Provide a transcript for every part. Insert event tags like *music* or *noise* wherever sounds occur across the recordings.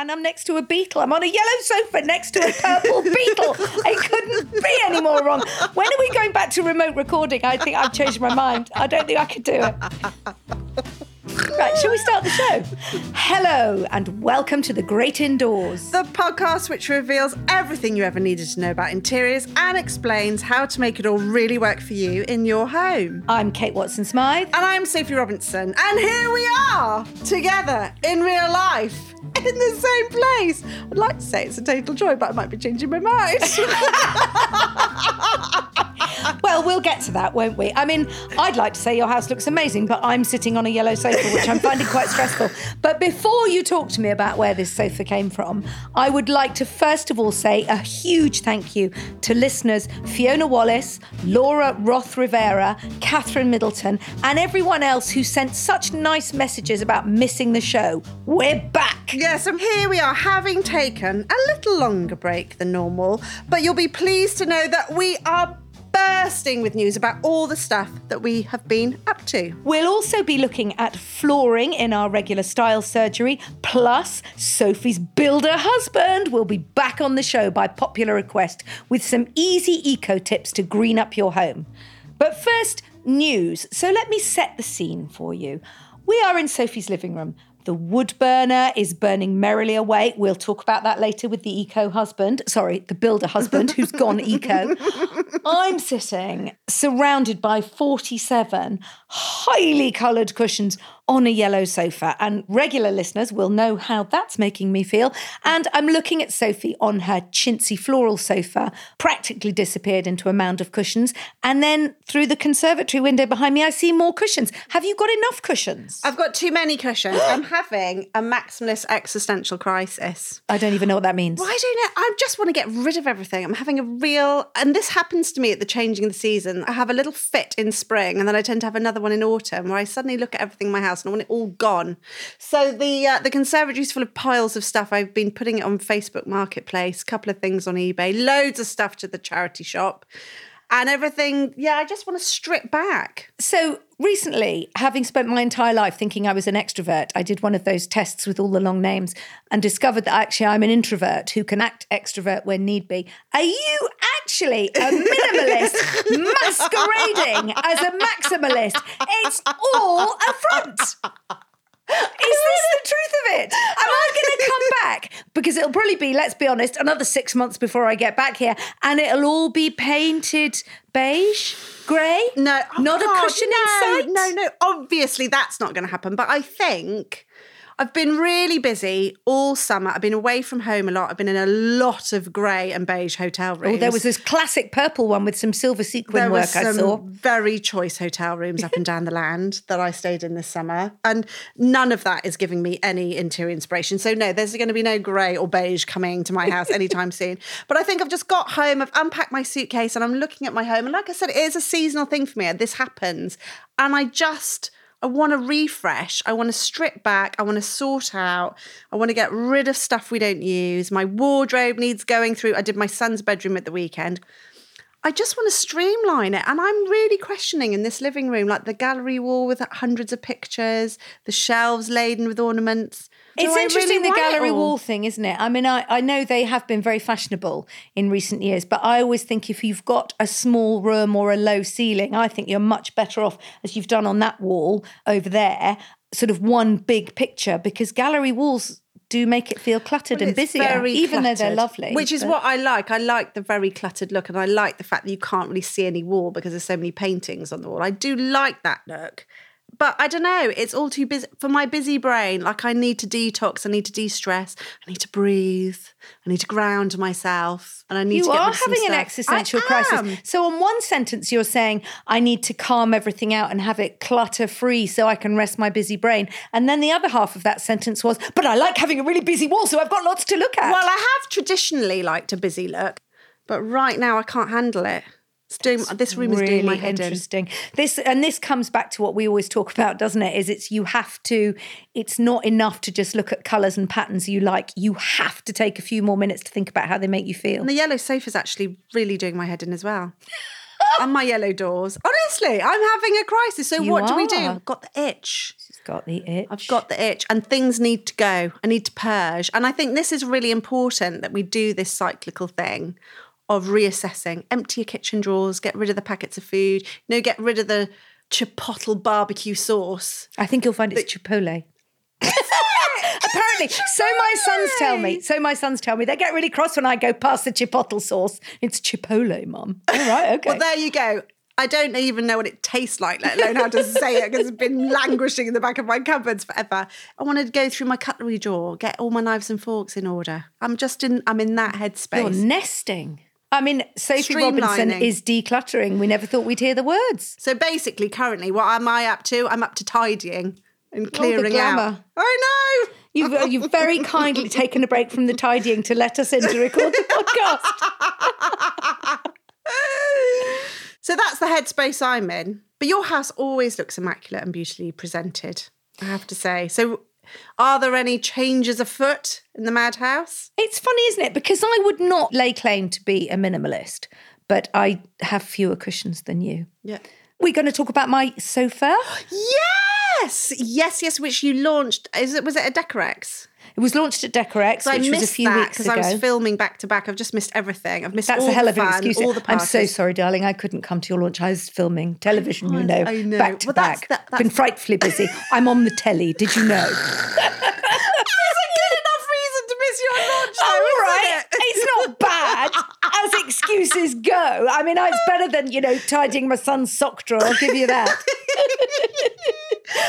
and I'm next to a beetle. I'm on a yellow sofa next to a purple beetle. It couldn't be any more wrong. When are we going back to remote recording? I think I've changed my mind. I don't think I could do it. Right, shall we start the show? Hello, and welcome to The Great Indoors. The podcast which reveals everything you ever needed to know about interiors and explains how to make it all really work for you in your home. I'm Kate Watson Smyth. And I'm Sophie Robinson. And here we are, together in real life, in the same place. I'd like to say it's a total joy, but I might be changing my mind. *laughs* well, we'll get to that, won't we? I mean, I'd like to say your house looks amazing, but I'm sitting on a yellow sofa, which I'm finding quite stressful. But before you talk to me about where this sofa came from, I would like to first of all say a huge thank you to listeners Fiona Wallace, Laura Roth Rivera, Catherine Middleton, and everyone else who sent such nice messages about missing the show. We're back. Yes, and here we are, having taken a little longer break than normal, but you'll be pleased to know that we are bursting with news about all the stuff that we have been up to. We'll also be looking at flooring in our regular style surgery, plus Sophie's builder husband will be back on the show by popular request with some easy eco tips to green up your home. But first, news. So let me set the scene for you. We are in Sophie's living room. The wood burner is burning merrily away. We'll talk about that later with the eco husband. Sorry, the builder husband who's gone *laughs* eco. I'm sitting surrounded by 47 highly coloured cushions on a yellow sofa. And regular listeners will know how that's making me feel. And I'm looking at Sophie on her chintzy floral sofa, practically disappeared into a mound of cushions. And then through the conservatory window behind me, I see more cushions. Have you got enough cushions? I've got too many cushions. I'm having a maximalist existential crisis. I don't even know what that means. Why don't I? I just want to get rid of everything. I'm having a real, and this happens to me at the changing of the season. I have a little fit in spring, and then I tend to have another one in autumn where I suddenly look at everything in my house and I want it all gone. So the uh, the conservatory's full of piles of stuff. I've been putting it on Facebook Marketplace, a couple of things on eBay, loads of stuff to the charity shop. And everything, yeah, I just want to strip back. So recently, having spent my entire life thinking I was an extrovert, I did one of those tests with all the long names and discovered that actually I'm an introvert who can act extrovert when need be. Are you actually a minimalist *laughs* masquerading as a maximalist? It's all a front. Is this the truth of it? Am I going to come back? Because it'll probably be, let's be honest, another six months before I get back here, and it'll all be painted beige, grey. No, not oh, a cushion no, in sight. No, no, obviously that's not going to happen. But I think I've been really busy all summer. I've been away from home a lot. I've been in a lot of grey and beige hotel rooms. Oh, there was this classic purple one with some silver sequin there work was I some saw. very choice hotel rooms up and down the land that I stayed in this summer, and none of that is giving me any interior inspiration. So no, there's going to be no grey or beige coming to my house anytime soon. *laughs* But I think I've just got home. I've unpacked my suitcase, and I'm looking at my home. And like I said, it is a seasonal thing for me. This happens, and I just. I want to refresh. I want to strip back. I want to sort out. I want to get rid of stuff we don't use. My wardrobe needs going through. I did my son's bedroom at the weekend. I just want to streamline it. And I'm really questioning in this living room, like the gallery wall with hundreds of pictures, the shelves laden with ornaments. Do It's I interesting really the gallery wall thing, isn't it? I mean, I, I know they have been very fashionable in recent years, but I always think if you've got a small room or a low ceiling, I think you're much better off, as you've done on that wall over there, sort of one big picture, because gallery walls do make it feel cluttered and It's busier, very even though they're lovely. Which is but- what I like. I like the very cluttered look, and I like the fact that you can't really see any wall because there's so many paintings on the wall. I do like that look. But I don't know, it's all too busy for my busy brain. Like, I need to detox, I need to de stress, I need to breathe, I need to ground myself, and I need You to get are rid of some having an existential crisis. So, on one sentence, you're saying, I need to calm everything out and have it clutter free so I can rest my busy brain. And then the other half of that sentence was, But I like having a really busy wall, so I've got lots to look at. Well, I have traditionally liked a busy look, but right now I can't handle it. It's doing this room is doing my really head in. interesting. This and this comes back to what we always talk about, doesn't it? Is it's you have to. It's not enough to just look at colours and patterns you like. You have to take a few more minutes to think about how they make you feel. And the yellow sofa is actually really doing my head in as well. *laughs* and my yellow doors. Honestly, I'm having a crisis. So You what do we do? I've got the itch. She's got the itch. I've got the itch and things need to go. I need to purge. And I think this is really important that we do this cyclical thing of reassessing. Empty your kitchen drawers, get rid of the packets of food, you know, get rid of the chipotle barbecue sauce. I think you'll find it's Chipotle. *laughs* Apparently, so my sons tell me. So my sons tell me they get really cross when I go past the chipotle sauce. It's Chipotle, mum. All right, *laughs* okay. Well, there you go. I don't even know what it tastes like, let alone how to say it, because it's been languishing in the back of my cupboards forever. I wanted to go through my cutlery drawer, get all my knives and forks in order. I'm just in, I'm in that headspace. You're nesting. I mean, Sophie Robinson is decluttering. We never thought we'd hear the words. So basically, currently, what am I up to? I'm up to tidying and clearing out. I know. You've, uh, you've very *laughs* kindly taken a break from the tidying to let us in to record the podcast. *laughs* So that's the headspace I'm in. But your house always looks immaculate and beautifully presented, I have to say. So are there any changes afoot in the madhouse? It's funny, isn't it? Because I would not lay claim to be a minimalist, but I have fewer cushions than you. Yeah. We're going to talk about my sofa. *gasps* Yes, yes, yes. Which you launched? Is it was it a Decorex? It was launched at Decorex, So I which was missed a few that weeks because ago. I was filming back to back. I've just missed everything. I've missed That's all a hell the of an excuse. All the parties. I'm so sorry, darling. I couldn't come to your launch. I was filming television, you know, I know. back to Well, that's- back. that- Been frightfully busy. I'm on the telly. Did you know? That's a good enough reason to miss your launch, though, right, it's not bad as excuses go. I mean, it's better than you know tidying my son's sock drawer. I'll give you that. *laughs*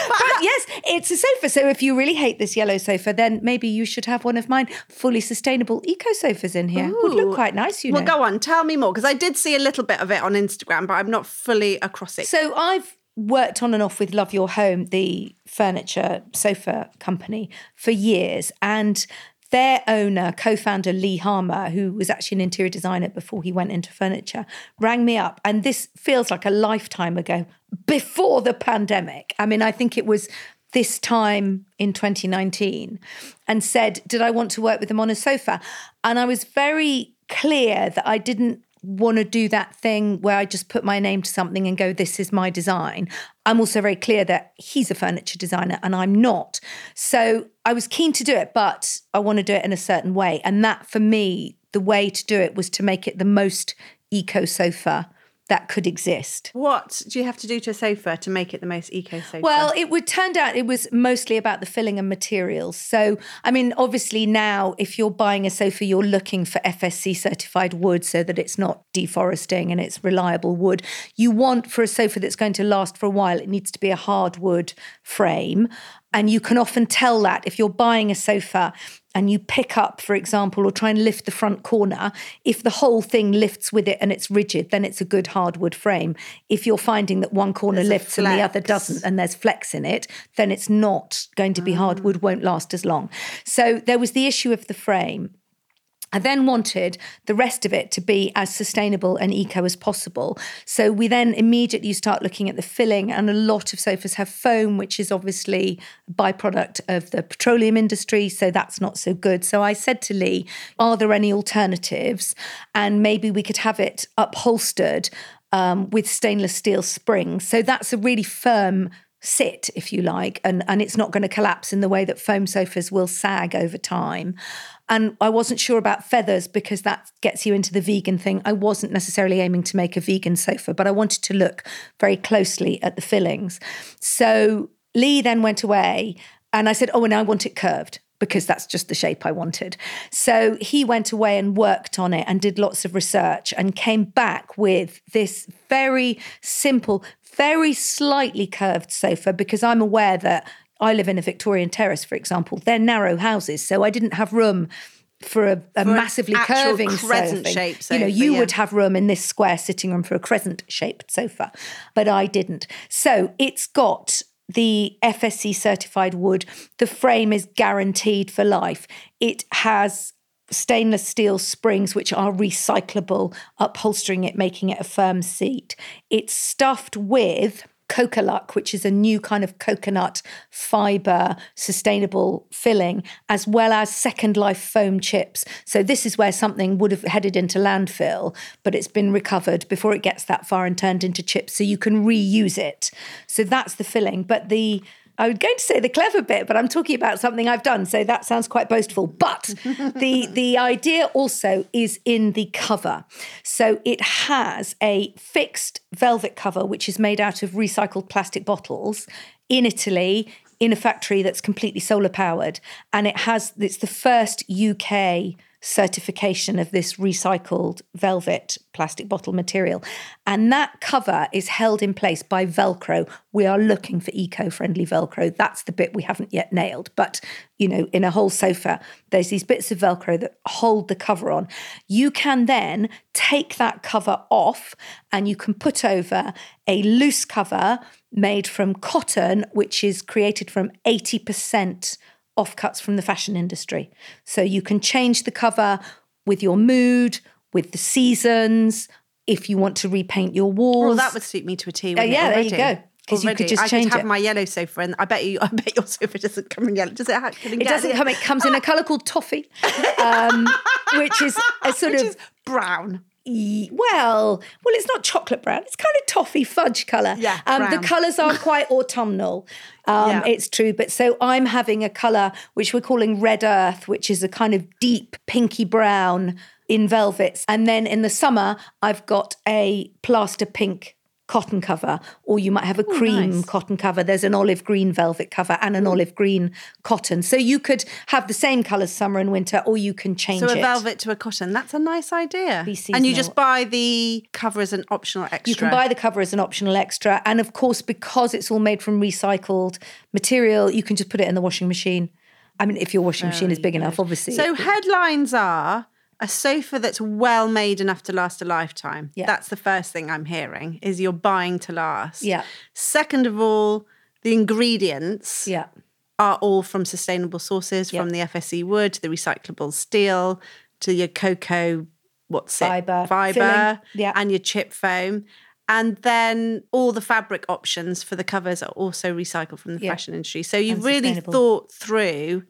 but yes, it's a sofa. So if you really hate this yellow sofa, then maybe you should have one of mine fully sustainable eco sofas in here. Would look quite nice, you Well, know. Well, go on, tell me more because I did see a little bit of it on Instagram, but I'm not fully across it. So I've worked on and off with Love Your Home, the furniture sofa company, for years. And their owner, co founder Lee Harmer, who was actually an interior designer before he went into furniture, rang me up. And this feels like a lifetime ago, before the pandemic. I mean, I think it was this time in 2019 and said, Did I want to work with them on a sofa? And I was very clear that I didn't want to do that thing where I just put my name to something and go, this is my design. I'm also very clear that he's a furniture designer and I'm not. So I was keen to do it, but I want to do it in a certain way. And that for me, the way to do it was to make it the most eco sofa that could exist. What do you have to do to a sofa to make it the most eco sofa? Well, it would turned out it was mostly about the filling and materials. So, I mean, obviously now, if you're buying a sofa, you're looking for FSC certified wood so that it's not deforesting and it's reliable wood. You want for a sofa that's going to last for a while, it needs to be a hardwood frame. And you can often tell that if you're buying a sofa and you pick up, for example, or try and lift the front corner, if the whole thing lifts with it and it's rigid, then it's a good hardwood frame. If you're finding that one corner There's lifts and the other doesn't, and there's flex in it, then it's not going to be mm. hardwood, won't last as long. So there was the issue of the frame. I then wanted the rest of it to be as sustainable and eco as possible. So we then immediately start looking at the filling, and a lot of sofas have foam, which is obviously a byproduct of the petroleum industry. So that's not so good. So I said to Lee, Are there any alternatives? And maybe we could have it upholstered um, with stainless steel springs. So that's a really firm sit, if you like, and, and it's not going to collapse in the way that foam sofas will sag over time. And I wasn't sure about feathers because that gets you into the vegan thing. I wasn't necessarily aiming to make a vegan sofa, but I wanted to look very closely at the fillings. So Lee then went away and I said, Oh, and I want it curved because that's just the shape I wanted. So he went away and worked on it and did lots of research and came back with this very simple, very slightly curved sofa because I'm aware that I live in a Victorian terrace, for example. They're narrow houses, so I didn't have room for a, a massively actual curving crescent sofa. shape You know, you yeah. would have room in this square sitting room for a crescent shaped sofa, but I didn't. So it's got the FSC certified wood. The frame is guaranteed for life. It has stainless steel springs, which are recyclable, upholstering it, making it a firm seat. It's stuffed with Cocolok, which is a new kind of coconut fiber sustainable filling, as well as Second Life foam chips. So this is where something would have headed into landfill, but it's been recovered before it gets that far and turned into chips. So you can reuse it. So that's the filling. But the I was going to say the clever bit, but I'm talking about something I've done, so that sounds quite boastful. But *laughs* the the idea also is in the cover. So it has a fixed velvet cover, which is made out of recycled plastic bottles in Italy in a factory that's completely solar powered, and it has it's the first UK certification of this recycled velvet plastic bottle material. And that cover is held in place by Velcro. We are looking for eco friendly Velcro. That's the bit we haven't yet nailed. But, you know, in a whole sofa, there's these bits of Velcro that hold the cover on. You can then take that cover off and you can put over a loose cover made from cotton, which is created from 80% offcuts from the fashion industry. So you can change the cover with your mood, with the seasons, if you want to repaint your walls. Well, that would suit me to a T. Uh, yeah, there you go. Because you could just I change could have it. my yellow sofa, and I bet you, *laughs* I bet your sofa doesn't come in yellow. Does it? Have, it doesn't come. It comes in a colour called toffee, um, *laughs* which is a sort Which of brown. Well, well, it's not chocolate brown. It's kind of toffee fudge color. Yeah, um, the colors are *laughs* quite autumnal. Um, Yeah. It's true, but so I'm having a color which we're calling red earth, which is a kind of deep pinky brown in velvets, and then in the summer I've got a plaster pink cotton cover, or you might have a oh, cream nice. cotton cover. There's an olive green velvet cover and an olive green cotton. So you could have the same colors summer and winter, or you can change it. So a it. velvet to a cotton. That's a nice idea. And you just buy the cover as an optional extra. You can buy the cover as an optional extra. And of course, because it's all made from recycled material, you can just put it in the washing machine. I mean, if your washing machine is big enough, obviously. So headlines are a sofa that's well made enough to last a lifetime. Yeah. That's the first thing I'm hearing is you're buying to last. Yeah. Second of all, the ingredients yeah. are all from sustainable sources, from the FSC wood to the recyclable steel to your cocoa, what's Fibre, it? Fiber. filling, yeah. And your chip foam. And then all the fabric options for the covers are also recycled from the Yeah. fashion industry. So you've And really thought through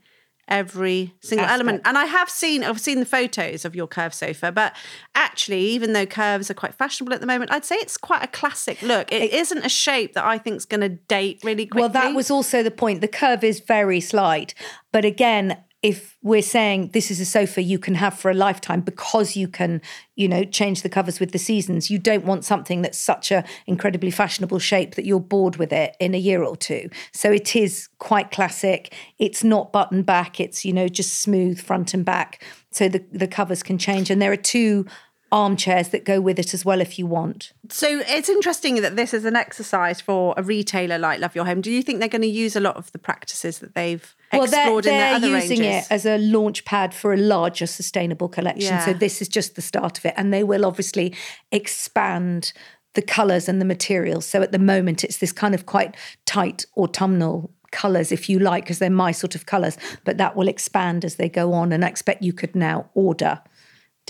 every single element. And I have seen, I've seen the photos of your curve sofa, but actually, even though curves are quite fashionable at the moment, I'd say it's quite a classic look. it isn't a shape that I think is going to date really quickly. Well, that was also the point. The curve is very slight. But again, if we're saying this is a sofa you can have for a lifetime because you can, you know, change the covers with the seasons, you don't want something that's such a incredibly fashionable shape that you're bored with it in a year or two. So it is quite classic. It's not button back. It's, you know, just smooth front and back. So the, the covers can change. And there are two armchairs that go with it as well if you want. So it's interesting that this is an exercise for a retailer like Love Your Home. Do you think they're going to use a lot of the practices that they've Well, they're, explored in their they're using ranges? it as a launch pad for a larger sustainable collection. So this is just the start of it. And they will obviously expand the colours and the materials. So at the moment, it's this kind of quite tight autumnal colours, if you like, because they're my sort of colours. But that will expand as they go on. And I expect you could now order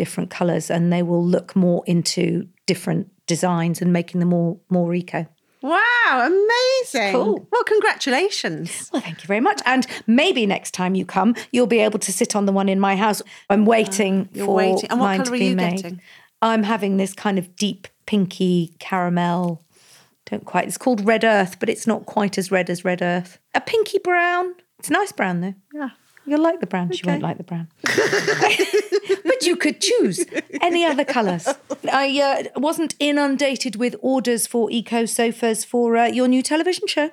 different colours and they will look more into different designs and making them more more eco. Wow, amazing. cool. Well, congratulations. Well, thank you very much. And maybe next time you come, you'll be able to sit on the one in my house. I'm waiting you're for waiting. And what mine to are be you made. getting? I'm having this kind of deep pinky caramel. Don't quite. It's called red earth, but it's not quite as red as red earth. A pinky brown. It's a nice brown though. Yeah. You'll like the brown. She won't like the brown. *laughs* but you could choose any other colours. I uh, wasn't inundated with orders for eco sofas for uh, your new television show.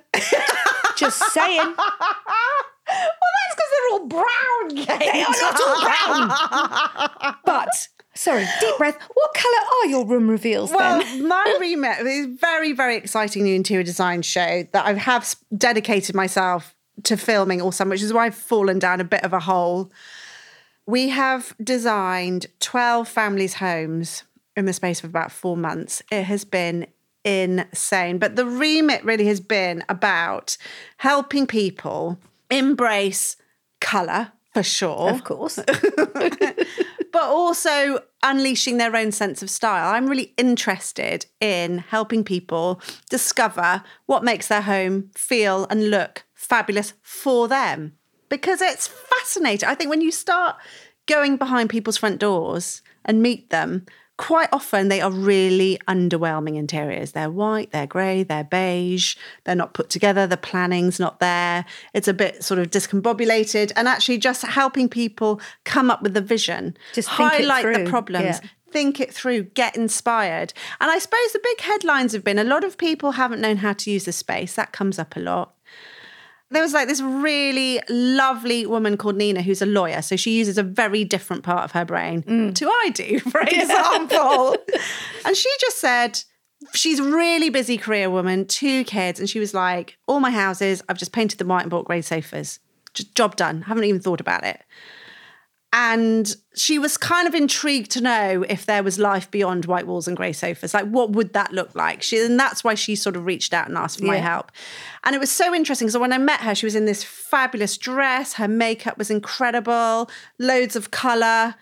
Just saying. *laughs* Well, that's because they're all brown. They are not all brown. but sorry, deep breath. What colour are your room reveals Well, then? my remit is a very, very exciting new interior design show that I have dedicated myself to filming all summer, which is why I've fallen down a bit of a hole. We have designed 12 families' homes in the space of about four months. It has been insane. But the remit really has been about helping people embrace colour for sure Of course. *laughs* but also unleashing their own sense of style. I'm really interested in helping people discover what makes their home feel and look fabulous for them because it's fascinating. I think when you start going behind people's front doors and meet them, quite often they are really underwhelming interiors. They're white, they're grey, they're beige, they're not put together, the planning's not there. It's a bit sort of discombobulated and actually just helping people come up with the vision, Just think it highlight the problems. yeah. Think it through, get inspired. And I suppose the big headlines have been a lot of people haven't known how to use the space. That comes up a lot there was like this really lovely woman called Nina who's a lawyer. So she uses a very different part of her brain mm. to I do, *laughs* for example. and she just said, she's a really busy career woman, two kids. And she was like, all my houses, I've just painted them white and bought grey sofas. Just job done. Haven't even thought about it. And she was kind of intrigued to know if there was life beyond white walls and grey sofas. Like, what would that look like? She, and that's why she sort of reached out and asked for my help. And it was so interesting. So when I met her, she was in this fabulous dress. Her makeup was incredible, loads of colour.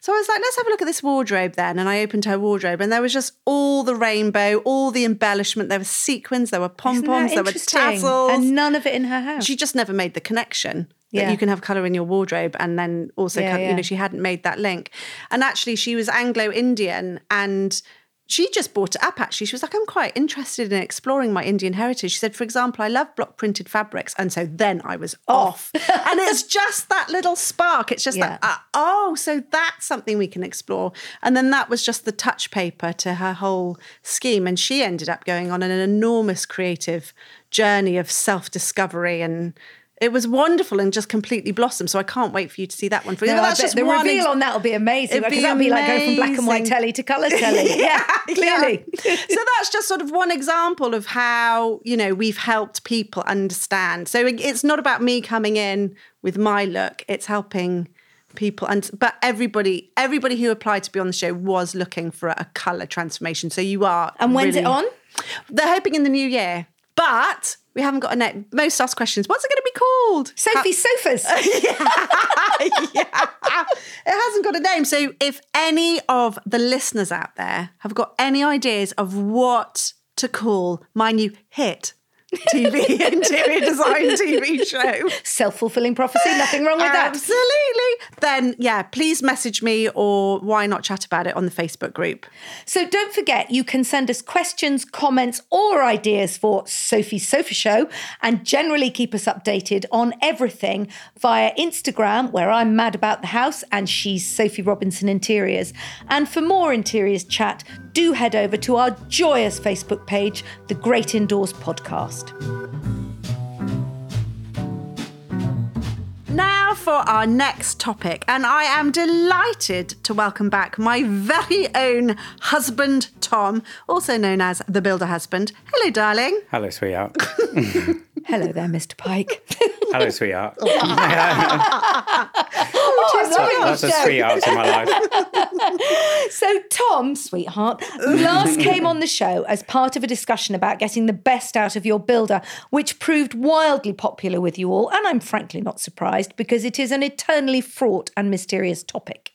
So I was like, let's have a look at this wardrobe then. And I opened her wardrobe, and there was just all the rainbow, all the embellishment. There were sequins, there were pom poms, there were tassels. And none of it in her house. she just never made the connection that Yeah. you can have color in your wardrobe and then also Yeah, co- you know she hadn't made that link. And actually she was anglo-indian and she just brought it up actually. She was like i'm quite interested in exploring my indian heritage. She said for example i love block printed fabrics. And so then i was off. And it's *laughs* just that little spark. It's just Yeah. like uh, oh so that's something we can explore. And then that was just the touch paper to her whole scheme. And she ended up going on an enormous creative journey of self-discovery and it was wonderful and just completely blossomed. So I can't wait for you to see that one. For. No, that's just the one reveal ex- on that will be amazing It'd because be that'll be like going from black and white telly to colour *laughs* telly. yeah, *laughs* clearly. Yeah. so that's just sort of one example of how you know we've helped people understand. So it's not about me coming in with my look; it's helping people. And but everybody, everybody who applied to be on the show was looking for a color transformation. So you are. And when's it on? They're hoping in the new year, but we haven't got a name. Most asked questions. What's it going to be called? Sophie's sofas. *laughs* yeah. *laughs* It hasn't got a name. So if any of the listeners out there have got any ideas of what to call my new hit TV *laughs* interior design TV show, Self fulfilling prophecy. Nothing wrong with that. absolutely, then yeah, please message me or why not chat about it on the Facebook group. So don't forget, you can send us questions, comments, or ideas for Sophie's Sofa Show and generally keep us updated on everything via Instagram, where I'm mad about the house and she's Sophie Robinson Interiors. And for more interiors chat, do head over to our joyous Facebook page, The Great Indoors Podcast. Now for our next topic, and I am delighted to welcome back my very own husband, Tom, also known as the Builder Husband. Hello, darling. Hello, sweetheart. *laughs* Hello there, Mr. Pike. *laughs* Hello, sweetheart. *laughs* Oh, I'm loving oh, Lots this of sweethearts in my life. *laughs* So, Tom, sweetheart, last *laughs* came on the show as part of a discussion about getting the best out of your builder, which proved wildly popular with you all. And I'm frankly not surprised because it is an eternally fraught and mysterious topic.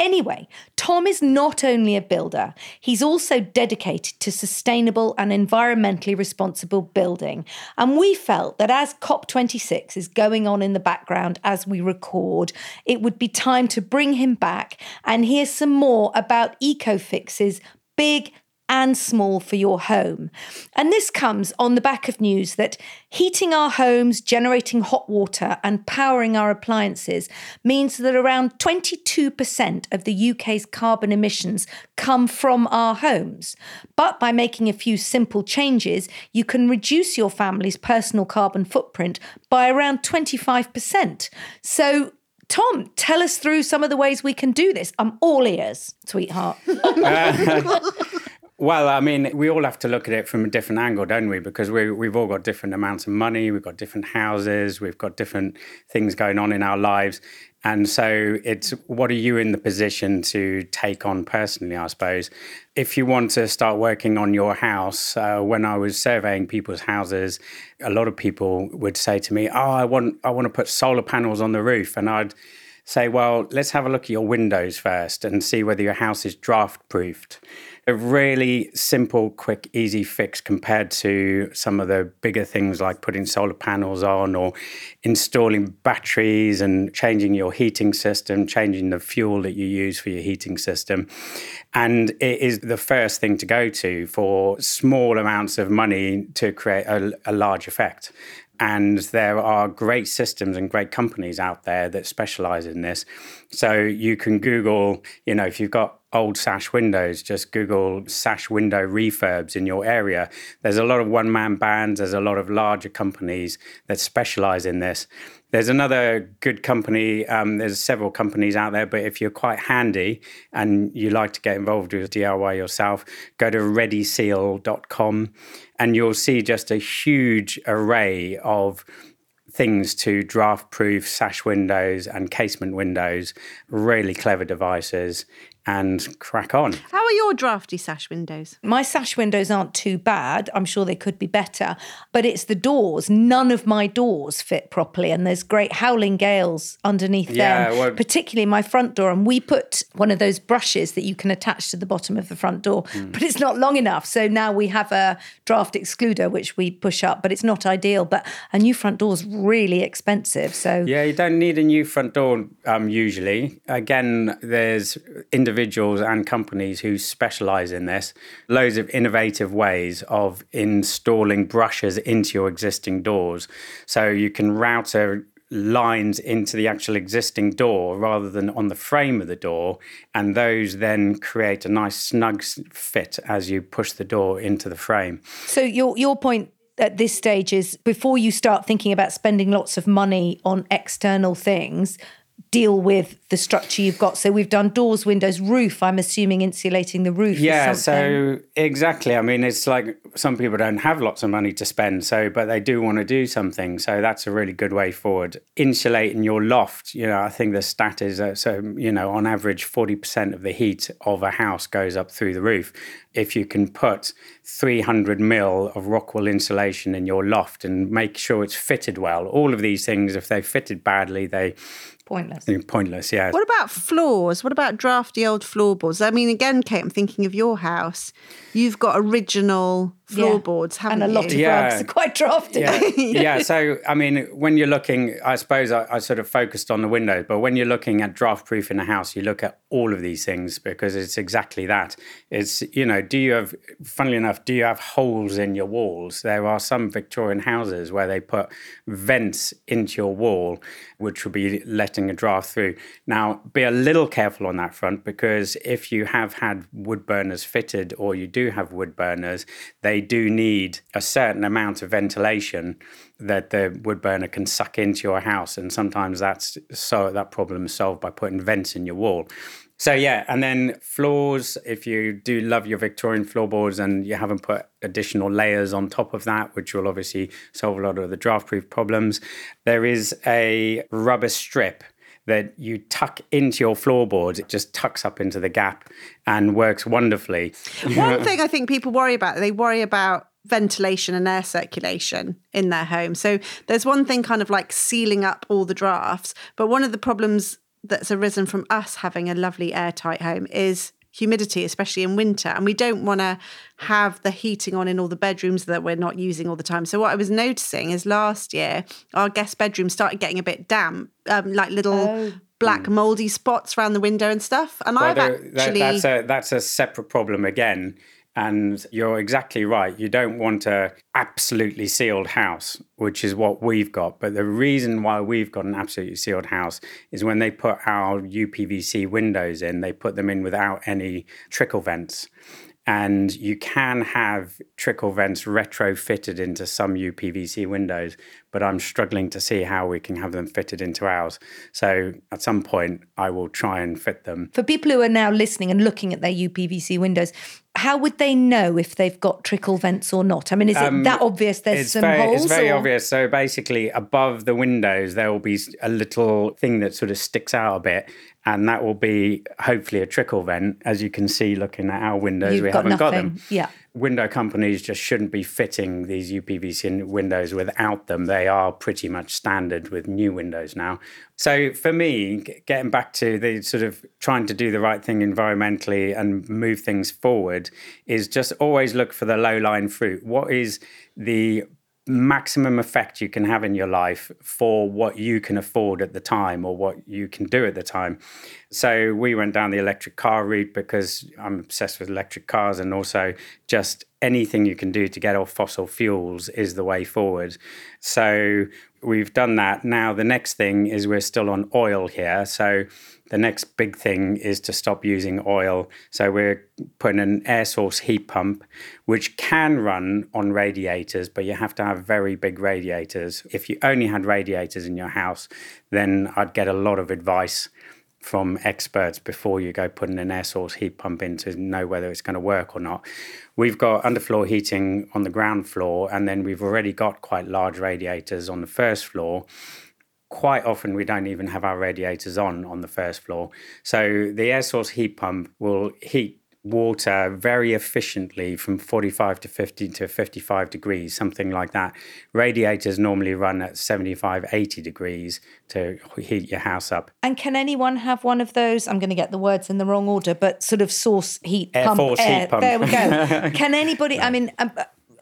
Anyway, Tom is not only a builder, he's also dedicated to sustainable and environmentally responsible building. And we felt that as COP26 is going on in the background as we record, it would be time to bring him back and hear some more about EcoFix's big and small for your home. And this comes on the back of news that heating our homes, generating hot water, and powering our appliances means that around 22% of the UK's carbon emissions come from our homes. But by making a few simple changes, you can reduce your family's personal carbon footprint by around 25%. So, Tom, tell us through some of the ways we can do this. I'm all ears, sweetheart. *laughs* Well, I mean, we all have to look at it from a different angle, don't we? Because we, we've all got different amounts of money, we've got different houses, we've got different things going on in our lives. And so it's what are you in the position to take on personally, I suppose? If you want to start working on your house, uh, when I was surveying people's houses, a lot of people would say to me, Oh, I want, I want to put solar panels on the roof. And I'd say, well, let's have a look at your windows first and see whether your house is draft proofed a really simple, quick, easy fix compared to some of the bigger things like putting solar panels on or installing batteries and changing your heating system, changing the fuel that you use for your heating system. And it is the first thing to go to for small amounts of money to create a, a large effect. And there are great systems and great companies out there that specialize in this. So you can Google, you know, if you've got old sash windows, just Google sash window refurbs in your area. There's a lot of one man bands, there's a lot of larger companies that specialize in this. There's another good company, um, there's several companies out there, but if you're quite handy and you like to get involved with DIY yourself, go to reddiseal.com and you'll see just a huge array of things to draft proof sash windows and casement windows, really clever devices and crack on. How are your drafty sash windows? My sash windows aren't too bad. I'm sure they could be better, but it's the doors. None of my doors fit properly, and there's great howling gales underneath yeah, them, well, particularly my front door. And we put one of those brushes that you can attach to the bottom of the front door, mm. but it's not long enough. So now we have a draft excluder which we push up, but it's not ideal. But a new front door is really expensive. So yeah, you don't need a new front door um, usually. Again, there's individuals and companies who specialize in this, loads of innovative ways of installing brushes into your existing doors. So you can router lines into the actual existing door rather than on the frame of the door. And those then create a nice snug fit as you push the door into the frame. So your your point at this stage is before you start thinking about spending lots of money on external things, deal with the structure you've got. So we've done doors, windows, roof. I'm assuming insulating the roof. Yeah, so exactly. I mean, it's like some people don't have lots of money to spend, so but they do want to do something. So that's a really good way forward. Insulating your loft. You know, I think the stat is that so you know on average forty percent of the heat of a house goes up through the roof. If you can put 300 mil of Rockwool insulation in your loft and make sure it's fitted well, all of these things, if they're fitted badly, they Pointless. Mm, pointless, yeah. What about floors? What about drafty old floorboards? I mean, again, Kate, I'm thinking of your house. You've got original floorboards, yeah. haven't and a lot you? of yeah. rugs are quite drafty. Yeah. yeah. *laughs* So, I mean, when you're looking, I suppose I, I, sort of focused on the windows, but when you're looking at draft proof in a house, you look at all of these things because it's exactly that. It's, you know, do you have, funnily enough, do you have holes in your walls? There are some Victorian houses where they put vents into your wall, which will be letting a draft through. Now, be a little careful on that front because if you have had wood burners fitted or you do have wood burners, they do need a certain amount of ventilation that the wood burner can suck into your house, and sometimes that's so that problem is solved by putting vents in your wall. So yeah, and then floors. If you do love your Victorian floorboards and you haven't put additional layers on top of that, which will obviously solve a lot of the draft-proof problems, there is a rubber strip that you tuck into your floorboards. It just tucks up into the gap and works wonderfully. One *laughs* thing I think people worry about, they worry about ventilation and air circulation in their home. So there's one thing kind of like sealing up all the drafts, but one of the problems that's arisen from us having a lovely airtight home is humidity, especially in winter. And we don't want to have the heating on in all the bedrooms that we're not using all the time. So, what I was noticing is last year, our guest bedroom started getting a bit damp, um, like little. Oh. Black hmm. moldy spots around the window and stuff, and well, I've actually that's a that's a separate problem again and you're exactly right. You don't want a absolutely sealed house, which is what we've got. But the reason why we've got an absolutely sealed house is when they put our UPVC windows in, they put them in without any trickle vents. And you can have trickle vents retrofitted into some UPVC windows, but I'm struggling to see how we can have them fitted into ours. So at some point, I will try and fit them. For people who are now listening and looking at their UPVC windows, how would they know if they've got trickle vents or not? I mean, is it um, that obvious? There's some very, holes. It's very or? obvious. So basically, above the windows, there will be a little thing that sort of sticks out a bit, and that will be hopefully a trickle vent. As you can see, looking at our windows, You've we got haven't got them. Yeah. Window companies just shouldn't be fitting these UPVC windows without them. They are pretty much standard with new windows now. So for me, getting back to the sort of trying to do the right thing environmentally and move things forward is just always look for the low lying fruit. What is the maximum effect you can have in your life for what you can afford at the time or what you can do at the time. So we went down the electric car route because I'm obsessed with electric cars and also just anything you can do to get off fossil fuels is the way forward. So we've done that. Now the next thing is we're still on oil here. So the next big thing is to stop using oil. So we're putting an air source heat pump, which can run on radiators, but you have to have very big radiators. If you only had radiators in your house, then I'd get a lot of advice from experts before you go putting an air source heat pump in to know whether it's going to work or not. We've got underfloor heating on the ground floor, and then we've already got quite large radiators on the first floor quite often we don't even have our radiators on on the first floor. So the air source heat pump will heat water very efficiently from 45 to 50 to 55 degrees, something like that. Radiators normally run at 75, 80 degrees to heat your house up. And can anyone have one of those? I'm going to get the words in the wrong order, but sort of source heat Air pump. force heat pump. There we go. *laughs* can anybody? I mean, um,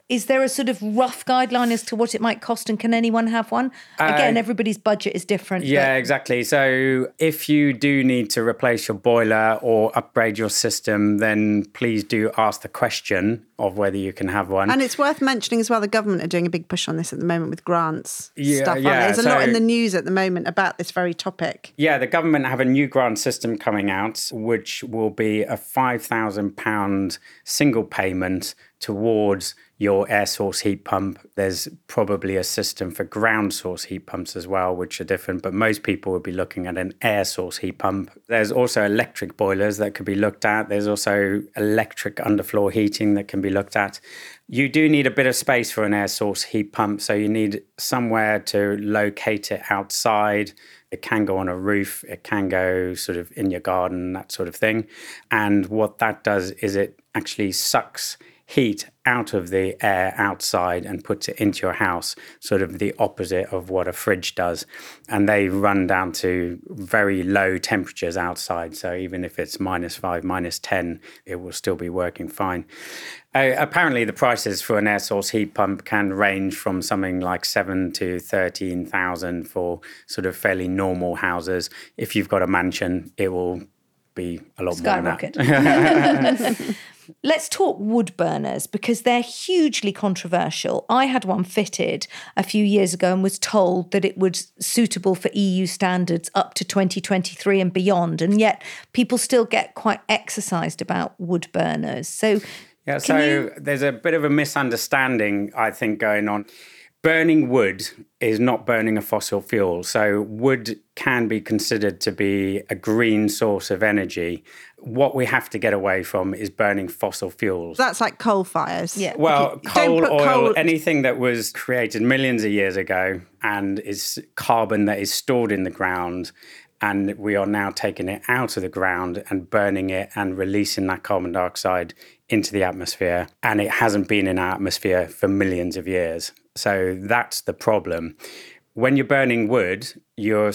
is there a sort of rough guideline as to what it might cost, and can anyone have one? Again, uh, everybody's budget is different. but- Yeah, exactly. So if you do need to replace your boiler or upgrade your system, then please do ask the question of whether you can have one. And it's worth mentioning as well, the government are doing a big push on this at the moment with grants Yeah, stuff. yeah. There's a lot in the news at the moment about this very topic. Yeah, the government have a new grant system coming out, which will be a five thousand pound single payment towards your air source heat pump. There's probably a system for ground source heat pumps as well, which are different, but most people would be looking at an air source heat pump. There's also electric boilers that could be looked at. There's also electric underfloor heating that can be looked at. You do need a bit of space for an air source heat pump, so you need somewhere to locate it outside. It can go on a roof, it can go sort of in your garden, that sort of thing. And what that does is it actually sucks heat out of the air outside and puts it into your house, sort of the opposite of what a fridge does. And they run down to very low temperatures outside. So even if it's minus five, minus 10, it will still be working fine. Uh, apparently, the prices for an air source heat pump can range from something like seven to 13,000 for sort of fairly normal houses. If you've got a mansion, it will be a lot more than that. *laughs* *laughs* Let's talk wood burners because they're hugely controversial. I had one fitted a few years ago and was told that it was suitable for EU standards up to 2023 and beyond. And yet people still get quite exercised about wood burners. So, Yeah, so you- there's a bit of a misunderstanding, I think, going on. Burning wood is not burning a fossil fuel. So, wood can be considered to be a green source of energy. What we have to get away from is burning fossil fuels. That's like coal fires. Yeah. Well, Don't coal, put oil, coal- anything that was created millions of years ago and is carbon that is stored in the ground, and we are now taking it out of the ground and burning it and releasing that carbon dioxide into the atmosphere. And it hasn't been in our atmosphere for millions of years. So that's the problem. When you're burning wood, you're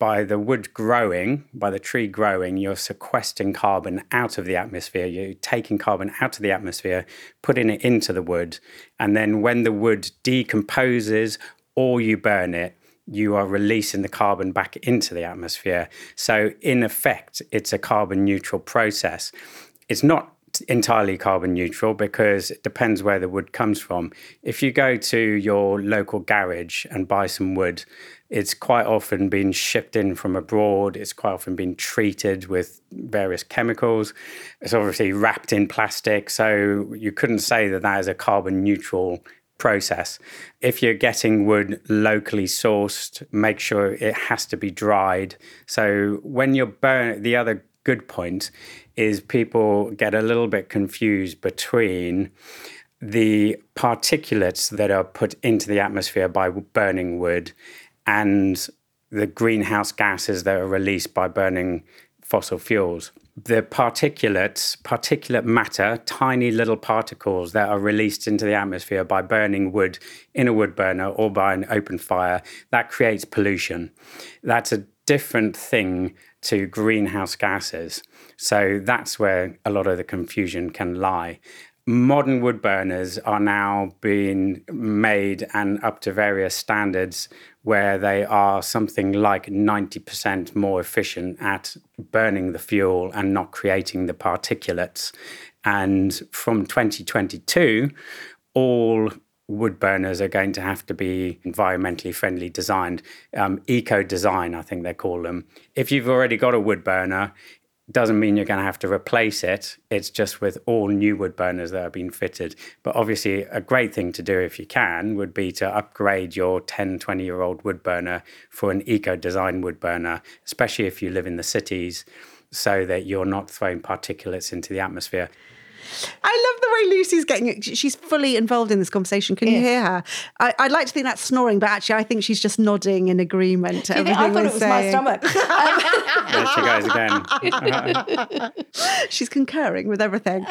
by the wood growing, by the tree growing, you're sequestering carbon out of the atmosphere. You're taking carbon out of the atmosphere, putting it into the wood. And then when the wood decomposes or you burn it, you are releasing the carbon back into the atmosphere. So, in effect, it's a carbon neutral process. It's not entirely carbon neutral because it depends where the wood comes from. If you go to your local garage and buy some wood, it's quite often been shipped in from abroad. It's quite often been treated with various chemicals. It's obviously wrapped in plastic. So you couldn't say that that is a carbon neutral process. If you're getting wood locally sourced, make sure it has to be dried. So when you're burn, the other good point is people get a little bit confused between the particulates that are put into the atmosphere by burning wood and the greenhouse gases that are released by burning fossil fuels. The particulates, particulate matter, tiny little particles that are released into the atmosphere by burning wood in a wood burner or by an open fire, that creates pollution. That's a different thing to greenhouse gases. So that's where a lot of the confusion can lie modern wood burners are now being made and up to various standards where they are something like 90% more efficient at burning the fuel and not creating the particulates. And from 2022, all wood burners are going to have to be environmentally friendly designed, um, eco design, I think they call them. If you've already got a wood burner, doesn't mean you're going to have to replace it. It's just with all new wood burners that have been fitted. But obviously, a great thing to do if you can would be to upgrade your 10, 20 year old wood burner for an eco design wood burner, especially if you live in the cities, so that you're not throwing particulates into the atmosphere. I love the way Lucy's getting She's fully involved in this conversation. Can you hear her? I, would like to think that's snoring, but actually, I think she's just nodding in agreement to everything I thought it was saying. my stomach. *laughs* there she goes again. *laughs* she's concurring with everything.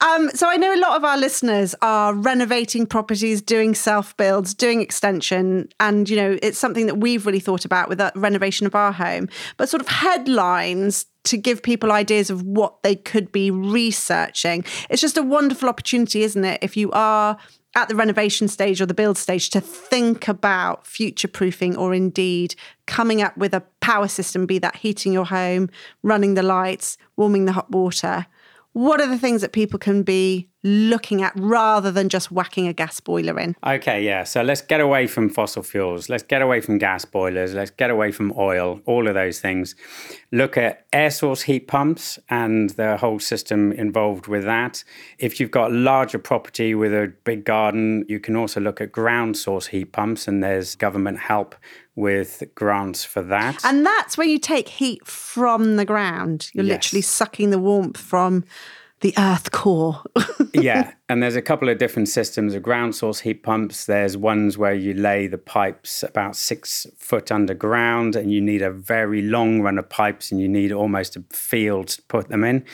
Um, so I know a lot of our listeners are renovating properties, doing self builds, doing extension, and you know it's something that we've really thought about with the renovation of our home. But sort of headlines to give people ideas of what they could be researching. It's just a wonderful opportunity, isn't it? If you are at the renovation stage or the build stage to think about future proofing or indeed coming up with a power system, be that heating your home, running the lights, warming the hot water. What are the things that people can be looking at rather than just whacking a gas boiler in. Okay, yeah. So let's get away from fossil fuels. Let's get away from gas boilers. Let's get away from oil, all of those things. Look at air source heat pumps and the whole system involved with that. If you've got larger property with a big garden, you can also look at ground source heat pumps, and there's government help with grants for that. And that's where you take heat from the ground. You're yes. literally sucking the warmth from the earth core. *laughs* yeah, and there's a couple of different systems of ground source heat pumps. There's ones where you lay the pipes about six foot underground, and you need a very long run of pipes, and you need almost a field to put them in.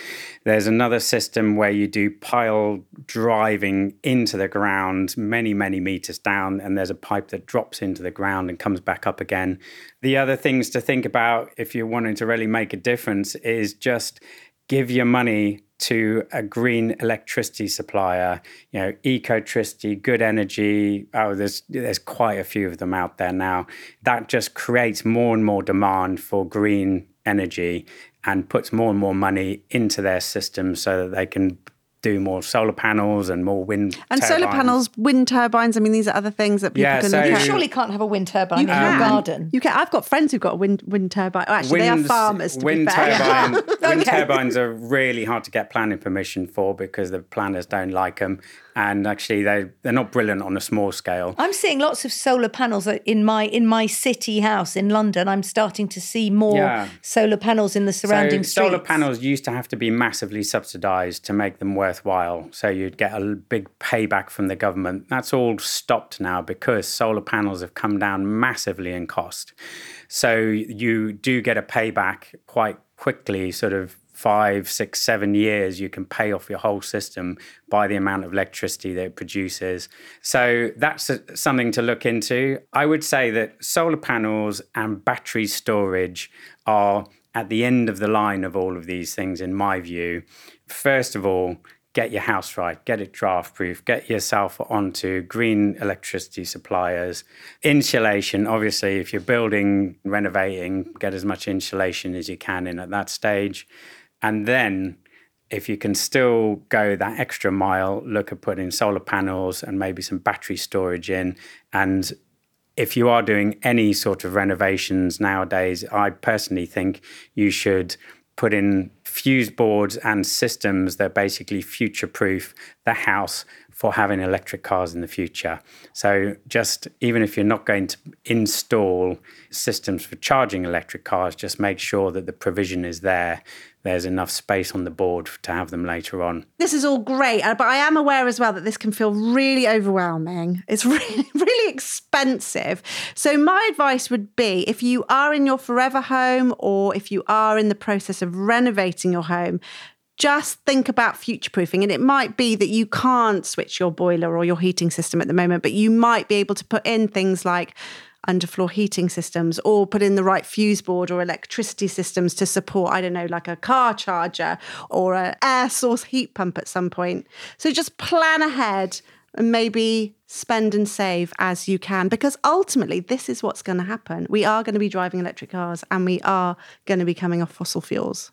There's another system where you do pile driving into the ground many, many meters down, and there's a pipe that drops into the ground and comes back up again. The other things to think about if you're wanting to really make a difference is just give your money to a green electricity supplier, you know, Ecotricity, Good Energy. Oh, there's there's quite a few of them out there now. That just creates more and more demand for green energy and puts more and more money into their system so that they can do more solar panels and more wind and turbines. solar panels, wind turbines. I mean, these are other things that people yeah, can. So you surely can't have a wind turbine you in can. your garden. You can. I've got friends who've got a wind wind turbine. Oh, actually, Winds, they are farmers. To wind be fair. turbine. *laughs* okay. Wind turbines are really hard to get planning permission for because the planners don't like them and actually they they're not brilliant on a small scale. I'm seeing lots of solar panels in my in my city house in London. I'm starting to see more yeah. solar panels in the surrounding so Solar panels used to have to be massively subsidized to make them worthwhile. So you'd get a big payback from the government. That's all stopped now because solar panels have come down massively in cost. So you do get a payback quite quickly, sort of five, six, seven years, you can pay off your whole system by the amount of electricity that it produces. So that's a, something to look into. I would say that solar panels and battery storage are at the end of the line of all of these things, in my view. First of all, get your house right, get it draft proof, get yourself onto green electricity suppliers. Insulation, obviously, if you're building, renovating, get as much insulation as you can in at that stage. And then if you can still go that extra mile, look at putting solar panels and maybe some battery storage in. And if you are doing any sort of renovations nowadays, I personally think you should put in fuse boards and systems that basically future proof the house for having electric cars in the future. So, just even if you're not going to install systems for charging electric cars, just make sure that the provision is there. There's enough space on the board to have them later on. This is all great, uh, but I am aware as well that this can feel really overwhelming. It's *laughs* really, really expensive. So, my advice would be if you are in your forever home or if you are in the process of renovating your home, just think about future proofing. And it might be that you can't switch your boiler or your heating system at the moment, but you might be able to put in things like underfloor heating systems or put in the right fuse board or electricity systems to support, I don't know, like a car charger or an air source heat pump at some point. So just plan ahead and maybe spend and save as you can because ultimately this is what's going to happen. We are going to be driving electric cars and we are going to be coming off fossil fuels.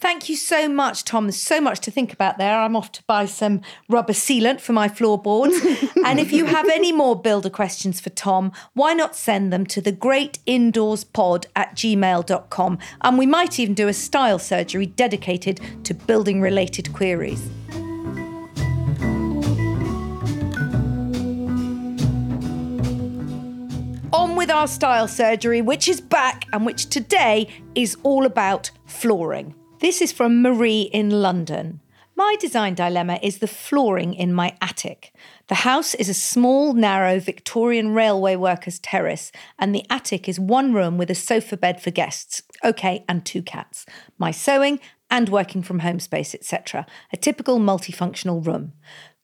Thank you so much, Tom. There's so much to think about there. I'm off to buy some rubber sealant for my floorboards. *laughs* and if you have any more builder questions for Tom, why not send them to the great indoors pod at gmail.com? And we might even do a style surgery dedicated to building related queries. On with our style surgery, which is back and which today is all about flooring. This is from Marie in London. My design dilemma is the flooring in my attic. The house is a small, narrow Victorian railway workers' terrace, and the attic is one room with a sofa bed for guests. Okay, and two cats. My sewing and working from home space, etc. A typical multifunctional room.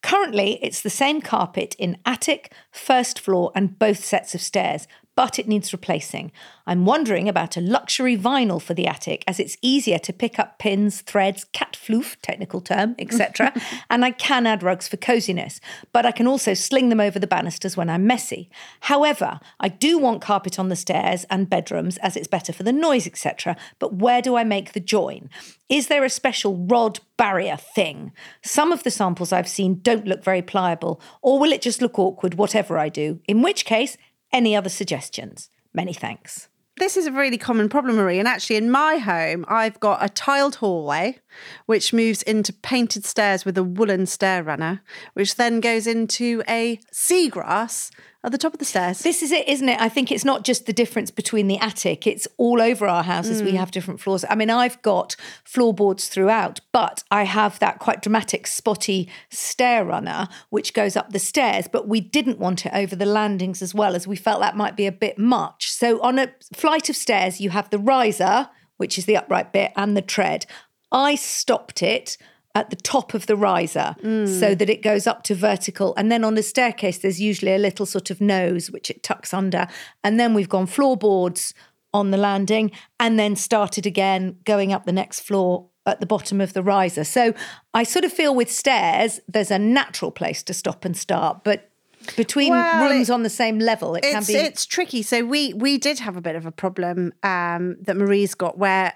Currently, it's the same carpet in attic, first floor, and both sets of stairs, but it needs replacing. I'm wondering about a luxury vinyl for the attic as it's easier to pick up pins, threads, cat floof, technical term, etc. *laughs* and I can add rugs for coziness, but I can also sling them over the banisters when I'm messy. However, I do want carpet on the stairs and bedrooms as it's better for the noise, etc. But where do I make the join? Is there a special rod barrier thing? Some of the samples I've seen don't look very pliable, or will it just look awkward whatever I do? In which case, any other suggestions? Many thanks. This is a really common problem, Marie. And actually, in my home, I've got a tiled hallway, which moves into painted stairs with a woolen stair runner, which then goes into a seagrass at the top of the stairs. This is it, isn't it? I think it's not just the difference between the attic, it's all over our houses. Mm. We have different floors. I mean, I've got floorboards throughout, but I have that quite dramatic, spotty stair runner, which goes up the stairs. But we didn't want it over the landings as well, as we felt that might be a bit much. So on a flight of stairs, you have the riser, which is the upright bit, and the tread. I stopped it at the top of the riser mm. so that it goes up to vertical. And then on the staircase, there's usually a little sort of nose which it tucks under. And then we've gone floorboards on the landing and then started again going up the next floor at the bottom of the riser. So I sort of feel with stairs, there's a natural place to stop and start. But between well, rooms it, on the same level, it can be. It's tricky. So we we did have a bit of a problem um, that Marie's got where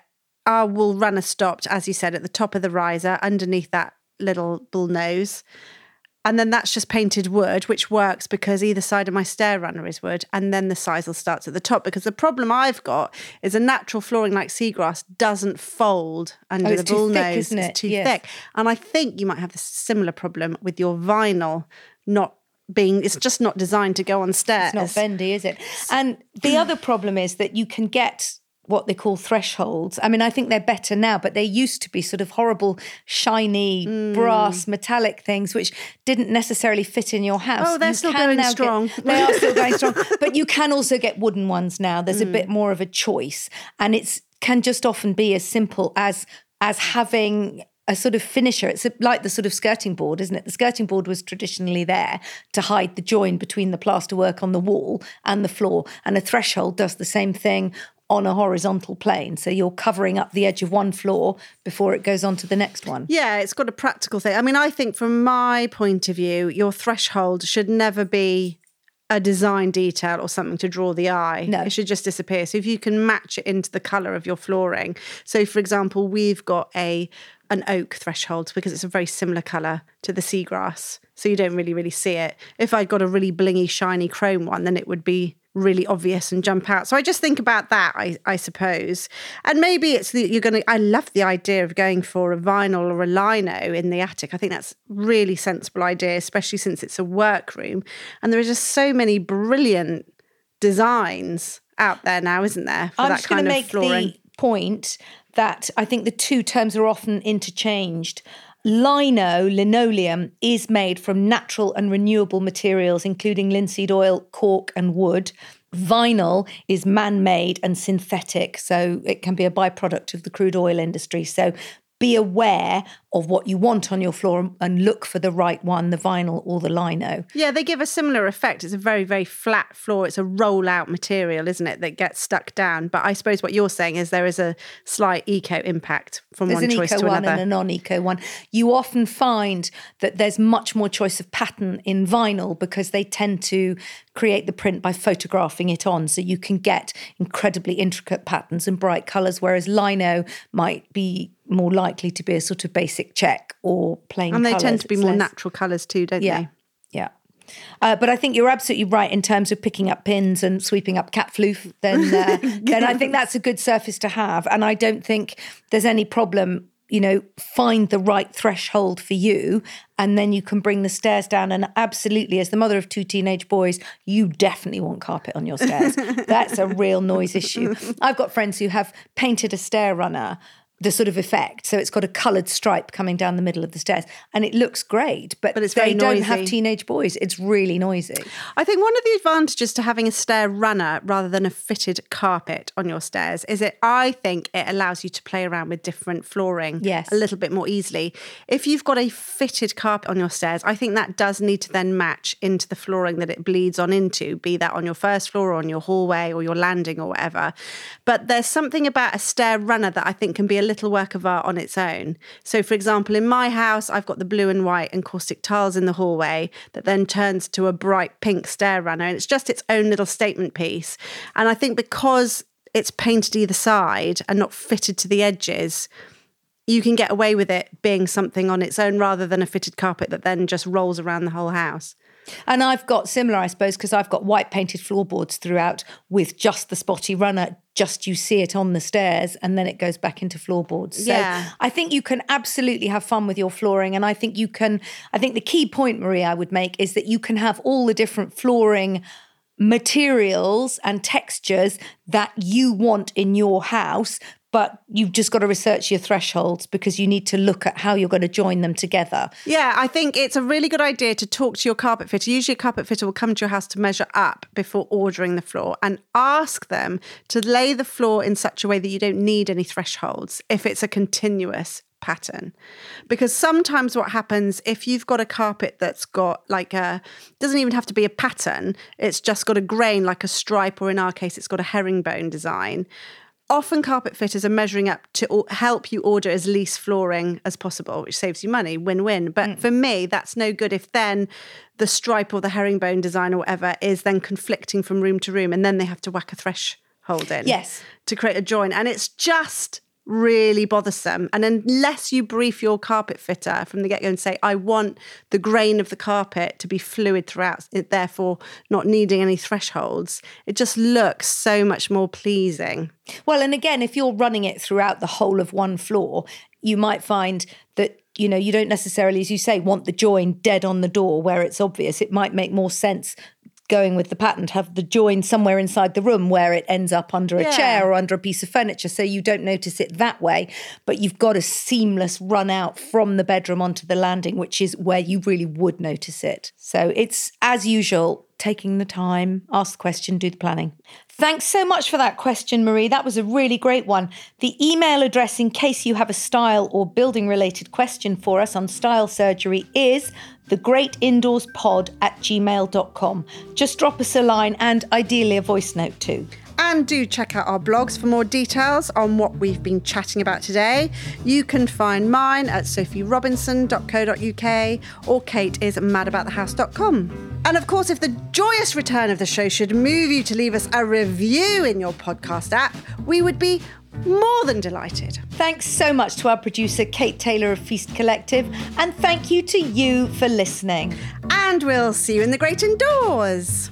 Uh, our wool runner stopped, as you said, at the top of the riser underneath that little bull nose. And then that's just painted wood, which works because either side of my stair runner is wood. And then the sisal starts at the top. Because the problem I've got is a natural flooring like seagrass doesn't fold under oh, the bull thick, nose. It? It's too yes. thick. And I think you might have a similar problem with your vinyl not being it's just not designed to go on stairs. It's not bendy, is it? And the other problem is that you can get what they call thresholds. I mean, I think they're better now, but they used to be sort of horrible, shiny, mm. brass, metallic things which didn't necessarily fit in your house. Oh, they're you still going strong. Get, they are still going strong. *laughs* But you can also get wooden ones now. There's mm. a bit more of a choice. And it's can just often be as simple as as having a sort of finisher. It's like the sort of skirting board, isn't it? The skirting board was traditionally there to hide the join between the plasterwork on the wall and the floor. And a threshold does the same thing on a horizontal plane. So you're covering up the edge of one floor before it goes on to the next one. Yeah, it's got a practical thing. I mean, I think from my point of view, your threshold should never be a design detail or something to draw the eye. No. It should just disappear. So if you can match it into the colour of your flooring. So for example, we've got a an oak threshold because it's a very similar colour to the seagrass. So you don't really, really see it. If I'd got a really blingy, shiny chrome one, then it would be really obvious and jump out. So I just think about that, I, I suppose. And maybe it's that you're going to, I love the idea of going for a vinyl or a lino in the attic. I think that's really sensible idea, especially since it's a workroom. And there are just so many brilliant designs out there now, isn't there? For I'm that just going kind to of make flooring. the point that I think the two terms are often interchanged. Lino, linoleum, is made from natural and renewable materials, including linseed oil, cork, and wood. Vinyl is man made and synthetic, so it can be a byproduct of the crude oil industry. So be aware of what you want on your floor and look for the right one, the vinyl or the lino. Yeah, they give a similar effect. It's a very, very flat floor. It's a roll out material, isn't it, that gets stuck down. But I suppose what you're saying is there is a slight eco impact from There's one an choice eco to one another. and a non-eco one. You often find that there's much more choice of pattern in vinyl because they tend to create the print by photographing it on, so you can get incredibly intricate patterns and bright colours. Whereas lino might be more likely to be a sort of basic check or plain. and they tend to be It's more less- natural colours too, don't Yeah, they? yeah. Uh, but I think you're absolutely right in terms of picking up pins and sweeping up cat floof. Then, uh, *laughs* then I think that's a good surface to have, and I don't think there's any problem. You know, find the right threshold for you, and then you can bring the stairs down. And absolutely, as the mother of two teenage boys, you definitely want carpet on your stairs. *laughs* that's a real noise issue. *laughs* I've got friends who have painted a stair runner the sort of effect. So it's got a coloured stripe coming down the middle of the stairs, and it looks great. But, But it's they very don't have teenage boys. It's really noisy. I think one of the advantages to having a stair runner rather than a fitted carpet on your stairs is it I think it allows you to play around with different flooring Yes. a little bit more easily. If you've got a fitted carpet on your stairs, I think that does need to then match into the flooring that it bleeds on into, be that on your first floor or on your hallway or your landing or whatever. But there's something about a stair runner that I think can be a little work of art on its own. So for example, in my house, I've got the blue and white encaustic tiles in the hallway that then turns to a bright pink stair runner. And it's just its own little statement piece. And I think because it's painted either side and not fitted to the edges, you can get away with it being something on its own rather than a fitted carpet that then just rolls around the whole house. And I've got similar, I suppose, because I've got white painted floorboards throughout with just the spotty runner. Just you see it on the stairs and then it goes back into floorboards. So Yeah. I think you can absolutely have fun with your flooring. And I think you can, I think the key point, Marie, I would make is that you can have all the different flooring materials and textures that you want in your house. But you've just got to research your thresholds because you need to look at how you're going to join them together. Yeah, I think it's a really good idea to talk to your carpet fitter. Usually, a carpet fitter will come to your house to measure up before ordering the floor and ask them to lay the floor in such a way that you don't need any thresholds if it's a continuous pattern. Because sometimes what happens if you've got a carpet that's got like a, doesn't even have to be a pattern, it's just got a grain like a stripe, or in our case, it's got a herringbone design often carpet fitters are measuring up to help you order as least flooring as possible, which saves you money, win win. But mm. for me, that's no good if then the stripe or the herringbone design or whatever is then conflicting from room to room and then they have to whack a threshold in Yes. to create a join. And it's just really bothersome. And unless you brief your carpet fitter from the get go and say, I want the grain of the carpet to be fluid throughout, therefore not needing any thresholds, it just looks so much more pleasing. Well, and again, if you're running it throughout the whole of one floor, you might find that you know you don't necessarily, as you say, want the join dead on the door where it's obvious. It might make more sense going with the pattern to have the join somewhere inside the room where it ends up under a Yeah. chair or under a piece of furniture so you don't notice it that way but you've got a seamless run out from the bedroom onto the landing which is where you really would notice it so it's as usual taking the time ask the question do the planning Thanks so much for that question, Marie. That was a really great one. The email address, in case you have a style or building related question for us on style surgery, is thegreatindoorspod at gmail.com. Just drop us a line and ideally a voice note too. And do check out our blogs for more details on what we've been chatting about today. You can find mine at sophierobinson.co.uk or Kate is madaboutthehouse.com. And of course, if the joyous return of the show should move you to leave us a review in your podcast app, we would be more than delighted. Thanks so much to our producer, Kate Taylor of Feast Collective, and thank you to you for listening. And we'll see you in the great indoors.